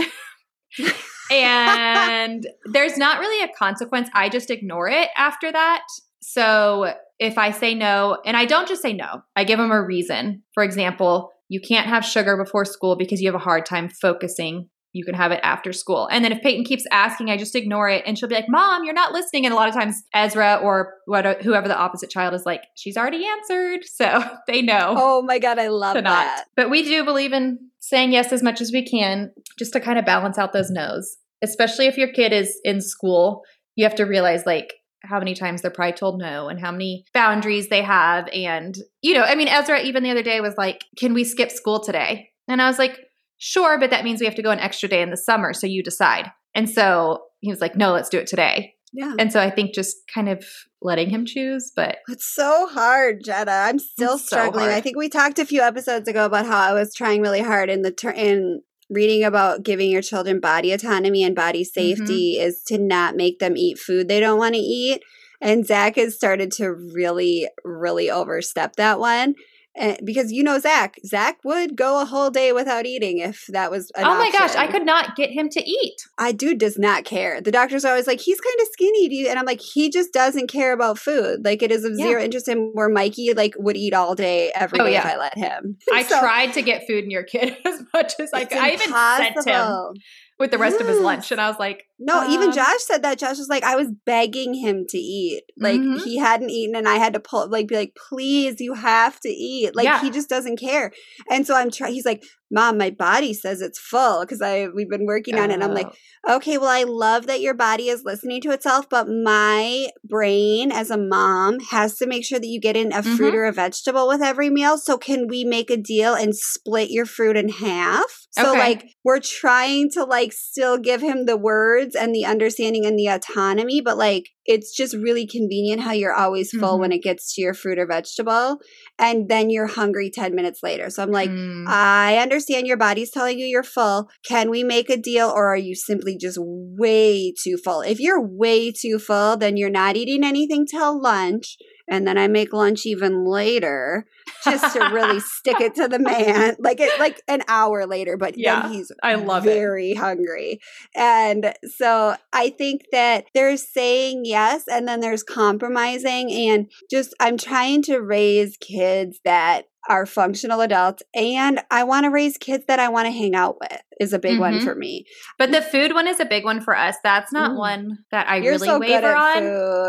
and there's not really a consequence. I just ignore it after that. So if I say no, and I don't just say no, I give them a reason. For example, you can't have sugar before school because you have a hard time focusing. You can have it after school. And then if Peyton keeps asking, I just ignore it. And she'll be like, Mom, you're not listening. And a lot of times, Ezra or what, whoever the opposite child is like, she's already answered. So they know Oh my god, I love to not. that. But we do believe in saying yes as much as we can just to kind of balance out those no's, especially if your kid is in school. You have to realize, like, how many times they're probably told no and how many boundaries they have. And, you know, I mean, Ezra, even the other day, was like, Can we skip school today? And I was like, Sure, but that means we have to go an extra day in the summer. So you decide. And so he was like, No, let's do it today. Yeah. And so I think just kind of letting him choose. But It's so hard, Jetta. I'm still It's so struggling. I think we talked a few episodes ago about how I was trying really hard in the ter- in reading about giving your children body autonomy and body safety mm-hmm. is to not make them eat food they don't want to eat. And Zach has started to really, really overstep that one. And because you know Zach, Zach would go a whole day without eating if that was. Oh my gosh, I could not get him to eat. I dude does not care. The doctors are always like, he's kind of skinny, do you? And I'm like, he just doesn't care about food. Like it is of Yeah. zero interest in where Mikey like would eat all day every oh, day Oh, if yeah. I let him. I So, tried to get food in your kid as much as I could. I even sent him with the rest of his lunch, and I was like, No, even Um, Josh said that. Josh was like, I was begging him to eat. Like Mhm. he hadn't eaten, and I had to pull, like, be like, please, you have to eat. Like Yeah. he just doesn't care. And so I'm trying. He's like, Mom, my body says it's full because I we've been working on it. And I'm like, Oh. okay, well, I love that your body is listening to itself, but my brain as a mom has to make sure that you get in a fruit Mhm. or a vegetable with every meal. So can we make a deal and split your fruit in half? So Okay. like we're trying to like still give him the words and the understanding and the autonomy, but like it's just really convenient how you're always full Mhm. when it gets to your fruit or vegetable and then you're hungry 10 minutes later. So I'm like, Mm. I understand your body's telling you you're full. Can we make a deal or are you simply just way too full? If you're way too full, then you're not eating anything till lunch. And then I make lunch even later just to really stick it to the man. Like it like an hour later, but Yeah, then he's I love it. very hungry. And so I think that there's saying yes and then there's compromising and just I'm trying to raise kids that are functional adults and I want to raise kids that I want to hang out with is a big one Mhm. for me. But the food one is a big one for us. That's not Mm. one that I You're really so waver on.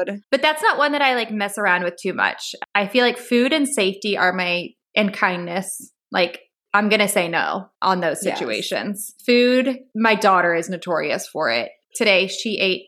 food. But that's not one that I like mess around with too much. I feel like food and safety are my and kindness. Like I'm going to say no on those Yes. situations. Food, my daughter is notorious for it. Today she ate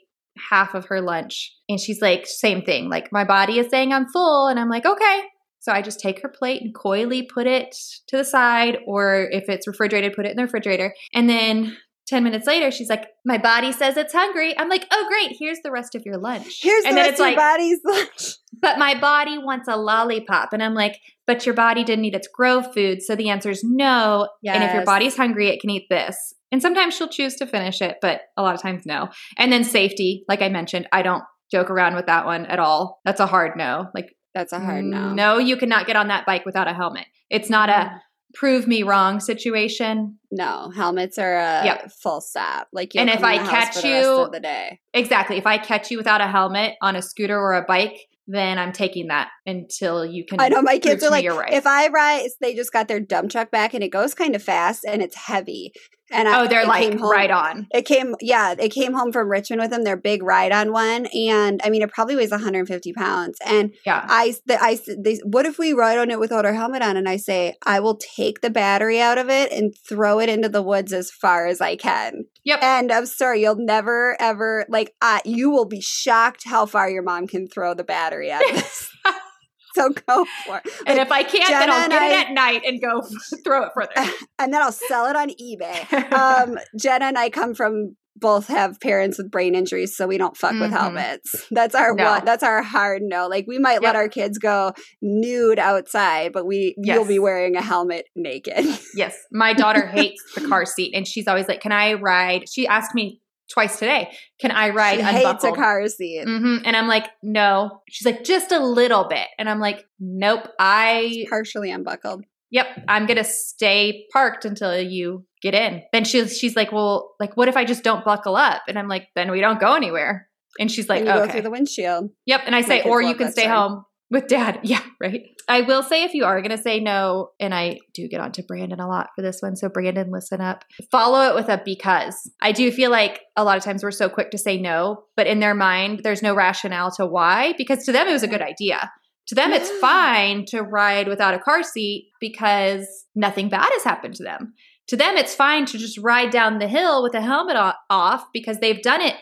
half of her lunch and she's like same thing. Like my body is saying I'm full and I'm like okay. So I just take her plate and coyly put it to the side or if it's refrigerated put it in the refrigerator. And then 10 minutes later, she's like, My body says it's hungry. I'm like, Oh, great. Here's the rest of your lunch. Here's and the rest of your body's lunch. but my body wants a lollipop. And I'm like, but your body didn't eat its grow food. So the answer is no. And if your body's hungry, it can eat this. And sometimes she'll choose to finish it, but a lot of times no. And then safety, like I mentioned, I don't joke around with that one at all. That's a hard no. Like, That's a hard no. no, you cannot get on that bike without a helmet. It's not a mm. prove me wrong situation. No, helmets are a Yep. full stop. Like, And if I the catch the you- of the day, Exactly. If I catch you without a helmet on a scooter or a bike, then I'm taking that until you can. I know my kids are like, right. if I ride, they just got their dump truck back and it goes kind of fast and it's heavy. And I, oh, they're like right on. It came, yeah, it came home from Richmond with them. Their big ride on one, and I mean, it probably weighs 150 pounds. And Yeah. I, the, I, they, what if we ride on it without our helmet on? And I say, I will take the battery out of it and throw it into the woods as far as I can. Yep. And I'm sorry, you'll never ever like. Uh, you will be shocked how far your mom can throw the battery out this. So go for it. and Like, if I can't, then I'll get it at night and go throw it further. and then I'll sell it on eBay. um, Jenna and I come from both have parents with brain injuries, so we don't fuck with Mhm. helmets. That's our No. one. That's our hard no. Like we might let our kids go nude outside, but we you'll be wearing a helmet naked. yes. My daughter hates the car seat, and she's always like, "Can I ride?" She asked me twice today, "Can I ride she hates a car seat. hmm And I'm like, "No." She's like, "Just a little bit," and I'm like, "Nope." I Partially unbuckled. Yep, I'm gonna stay parked until you get in. Then she's she's like, well, like, what if I just don't buckle up? And I'm like, then we don't go anywhere. And she's like, and okay, through the windshield. yep. And I say, or you can stay story. home with dad. Yeah, right. I will say if you are gonna say no, and I do get onto Brandon a lot for this one, so Brandon, listen up. Follow it with a because. I do feel like a lot of times we're so quick to say no, but in their mind, there's no rationale to why. Because to them, it was a good idea. To them, it's fine to ride without a car seat because nothing bad has happened to them. To them, it's fine to just ride down the hill with a helmet off because they've done it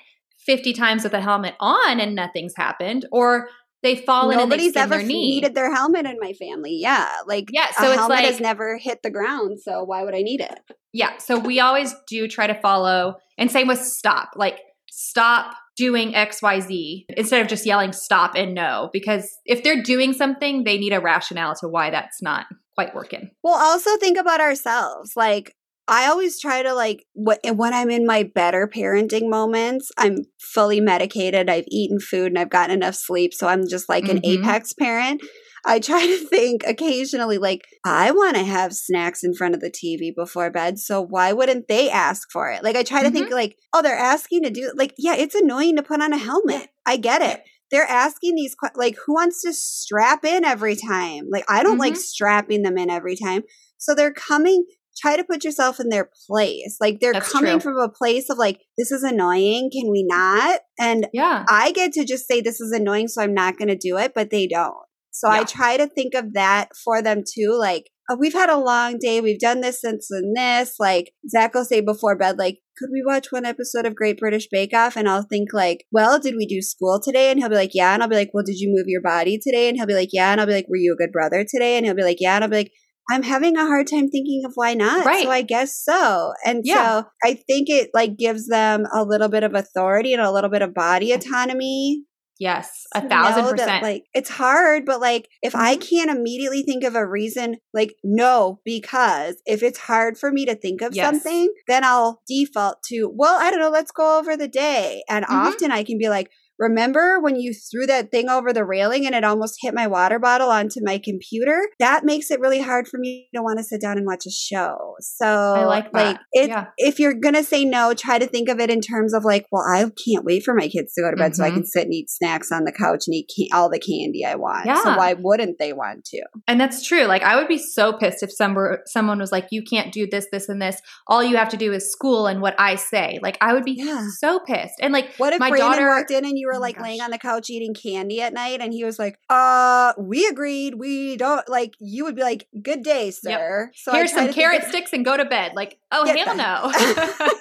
50 times with a helmet on and nothing's happened. Or they've fallen Nobody's and they've ever their knee. needed their helmet in my family. Yeah, like Yeah, a so it's helmet has never hit the ground. So why would I need it? Yeah. So we always do try to follow, and same with stop. Like, stop doing XYZ instead of just yelling stop and no. Because if they're doing something, they need a rationale to why that's not quite working. Well, also think about ourselves. Like I always try to like wh- when I'm in my better parenting moments, I'm fully medicated, I've eaten food and I've gotten enough sleep, so I'm just like an Mhm. apex parent. I try to think occasionally like I want to have snacks in front of the TV before bed, so why wouldn't they ask for it? Like I try to think like, oh, they're asking to do like yeah, it's annoying to put on a helmet. I get it. They're asking these like who wants to strap in every time? Like I don't like Mhm. strapping them in every time. So they're coming try to put yourself in their place. Like they're That's coming true. from a place of like, this is annoying. Can we not? And Yeah. I get to just say this is annoying, so I'm not going to do it, but they don't. So I try to think of that for them too. Like, oh, we've had a long day. We've done this since and this. Like, Zach will say before bed, like, could we watch one episode of Great British Bake Off? And I'll think like, well, did we do school today? And he'll be like, yeah. And I'll be like, well, did you move your body today? And he'll be like, yeah. And I'll be like, were you a good brother today? And he'll be like, yeah. And I'll be like, I'm having a hard time thinking of why not. Right. So I guess so. And Yeah. so I think it like gives them a little bit of authority and a little bit of body autonomy Yes. A thousand know that, percent. like it's hard, but like if I Mhm. can't immediately think of a reason, like no, because if it's hard for me to think of Yes. something, then I'll default to, well, I don't know, let's go over the day. And Mhm. often I can be like, remember when you threw that thing over the railing and it almost hit my water bottle onto my computer? That makes it really hard for me to want to sit down and watch a show. So I like that. it, Yeah. if you're gonna say no, try to think of it in terms of like, well, I can't wait for my kids to go to bed so I Mhm. can sit and eat snacks on the couch and eat can- all the candy I want. Yeah. So why wouldn't they want to? And that's true. Like I would be so pissed if some were, someone was like, "You can't do this, this, and this. All you have to do is school and what I say." Like I would be Yeah. so pissed. And like What if my Brandon daughter walked in and you were Oh like laying on the couch eating candy at night and he was like, uh, we agreed. We don't like you would be like, good day, sir. So I here's some think carrot sticks and go to bed. Like, oh Get hell no.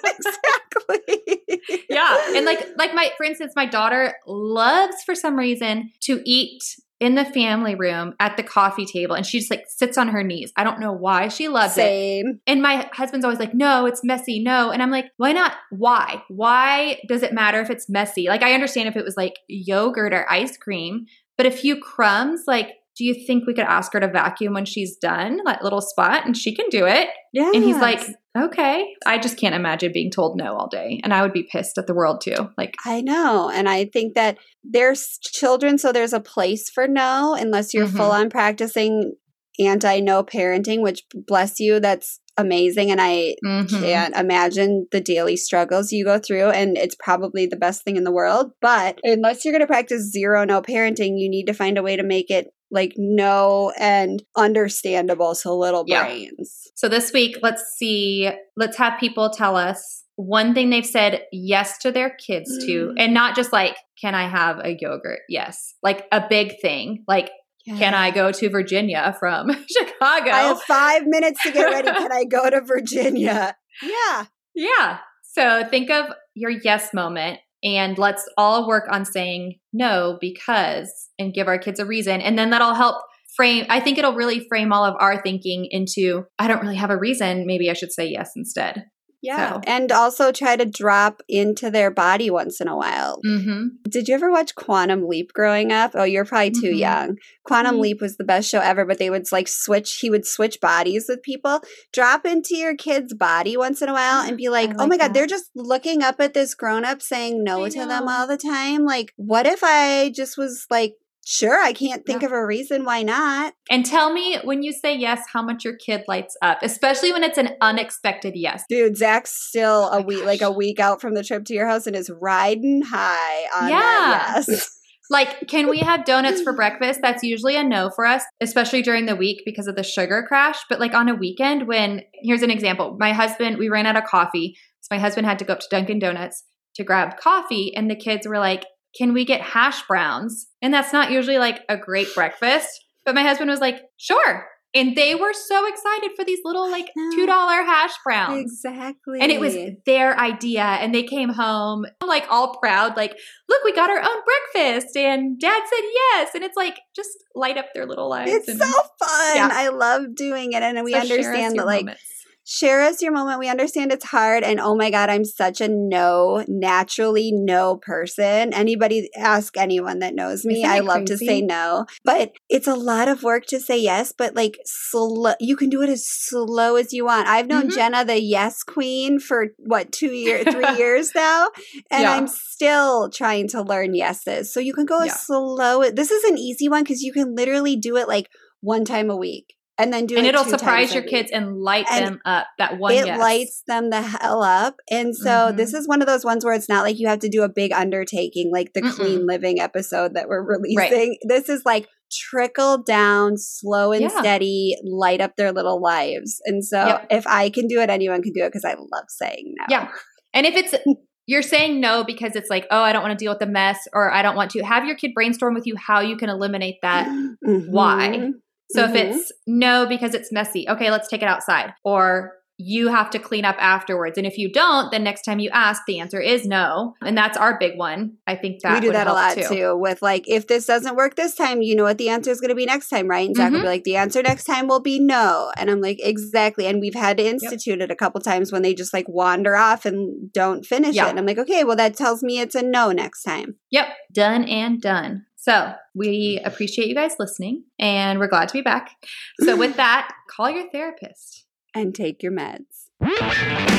exactly. yeah. And like like my for instance, my daughter loves for some reason to eat in the family room at the coffee table and she just like sits on her knees. I don't know why she loves it. And my husband's always like, no, it's messy. No. And I'm like, why not? Why? Why does it matter if it's messy? Like, I understand if it was like yogurt or ice cream, but a few crumbs, like, do you think we could ask her to vacuum when she's done that little spot and she can do it? Yeah. And he's like, okay. I just can't imagine being told no all day. And I would be pissed at the world too. Like, I know. And I think that there's children, so there's a place for no, unless you're Mhm. full on practicing anti no parenting, which bless you, that's amazing. And I mhm. can't imagine the daily struggles you go through. And it's probably the best thing in the world. But unless you're going to practice zero no parenting, you need to find a way to make it like no and understandable to little Yeah. brains. So this week, let's see, let's have people tell us one thing they've said yes to their kids to, Mm. and not just like, can I have a yogurt? Yes. Like a big thing. Like, can I go to Virginia from Chicago? I have five minutes to get ready. Can I go to Virginia? Yeah. yeah. So think of your yes moment and let's all work on saying no because and give our kids a reason. And then that'll help frame, I think it'll really frame all of our thinking into, I don't really have a reason. Maybe I should say yes instead. Yeah. So- And also try to drop into their body once in a while. Mm-hmm. Did you ever watch Quantum Leap growing up? Oh, you're probably too Mhm. young. Quantum Mhm. Leap was the best show ever, but they would like switch, he would switch bodies with people. Drop into your kid's body once in a while and be like, I oh like my God, they're just looking up at this grown up saying no I to them all the time. Like, what if I just was like, sure, I can't think Yeah. of a reason why not? And tell me when you say yes, how much your kid lights up, especially when it's an unexpected yes. Dude, Zach's still Oh a week, like a week out from the trip to your house and is riding high on Yeah. that yes. Like, can we have donuts for breakfast? That's usually a no for us, especially during the week because of the sugar crash. But like on a weekend, when here's an example my husband, we ran out of coffee. So my husband had to go up to Dunkin' Donuts to grab coffee. And the kids were like, can we get hash browns? And that's not usually like a great breakfast. But my husband was like, sure. And they were so excited for these little like $2 hash browns. Exactly. And it was their idea. And they came home like all proud, like, look, we got our own breakfast. And dad said yes. And it's like, just light up their little lives. It's and so fun. Yeah. I love doing it. And we so understand that, like, moments. Share us your moment. We understand it's hard. And oh my God, I'm such a no, naturally no person. Anybody ask anyone that knows me, Isn't I love to say no. But it's a lot of work to say yes, but like slow, you can do it as slow as you want. I've known Mhm. Jenna, the yes queen, for what, two years, three years now. And Yeah. I'm still trying to learn yeses. So you can go Yeah. as slow. This is an easy one because you can literally do it like one time a week. And then do it. and it it'll two surprise your kids and light And them up. That one it yes. lights them the hell up. And so Mhm. this is one of those ones where it's not like you have to do a big undertaking like the Mm-mm. clean living episode that we're releasing. This is like trickle down, slow and Yeah. steady, light up their little lives. And so Yep. if I can do it, anyone can do it because I love saying no. Yeah. And if it's you're saying no because it's like, oh, I don't want to deal with the mess or I don't want to, have your kid brainstorm with you how you can eliminate that. Mhm. Why? So Mhm. if it's no because it's messy, okay, let's take it outside. Or you have to clean up afterwards. And if you don't, then next time you ask, the answer is no. And that's our big one. I think that we do that a lot too. too. with like if this doesn't work this time you know what the answer is going to be next time right and zach will Mhm. be like the answer next time will be no and i'm like exactly and we've had to institute it a couple times when they just like wander off and don't finish it and i'm like okay well that tells me it's a no next time Yep, done and done. So we appreciate you guys listening and we're glad to be back. So with that, call your therapist. and take your meds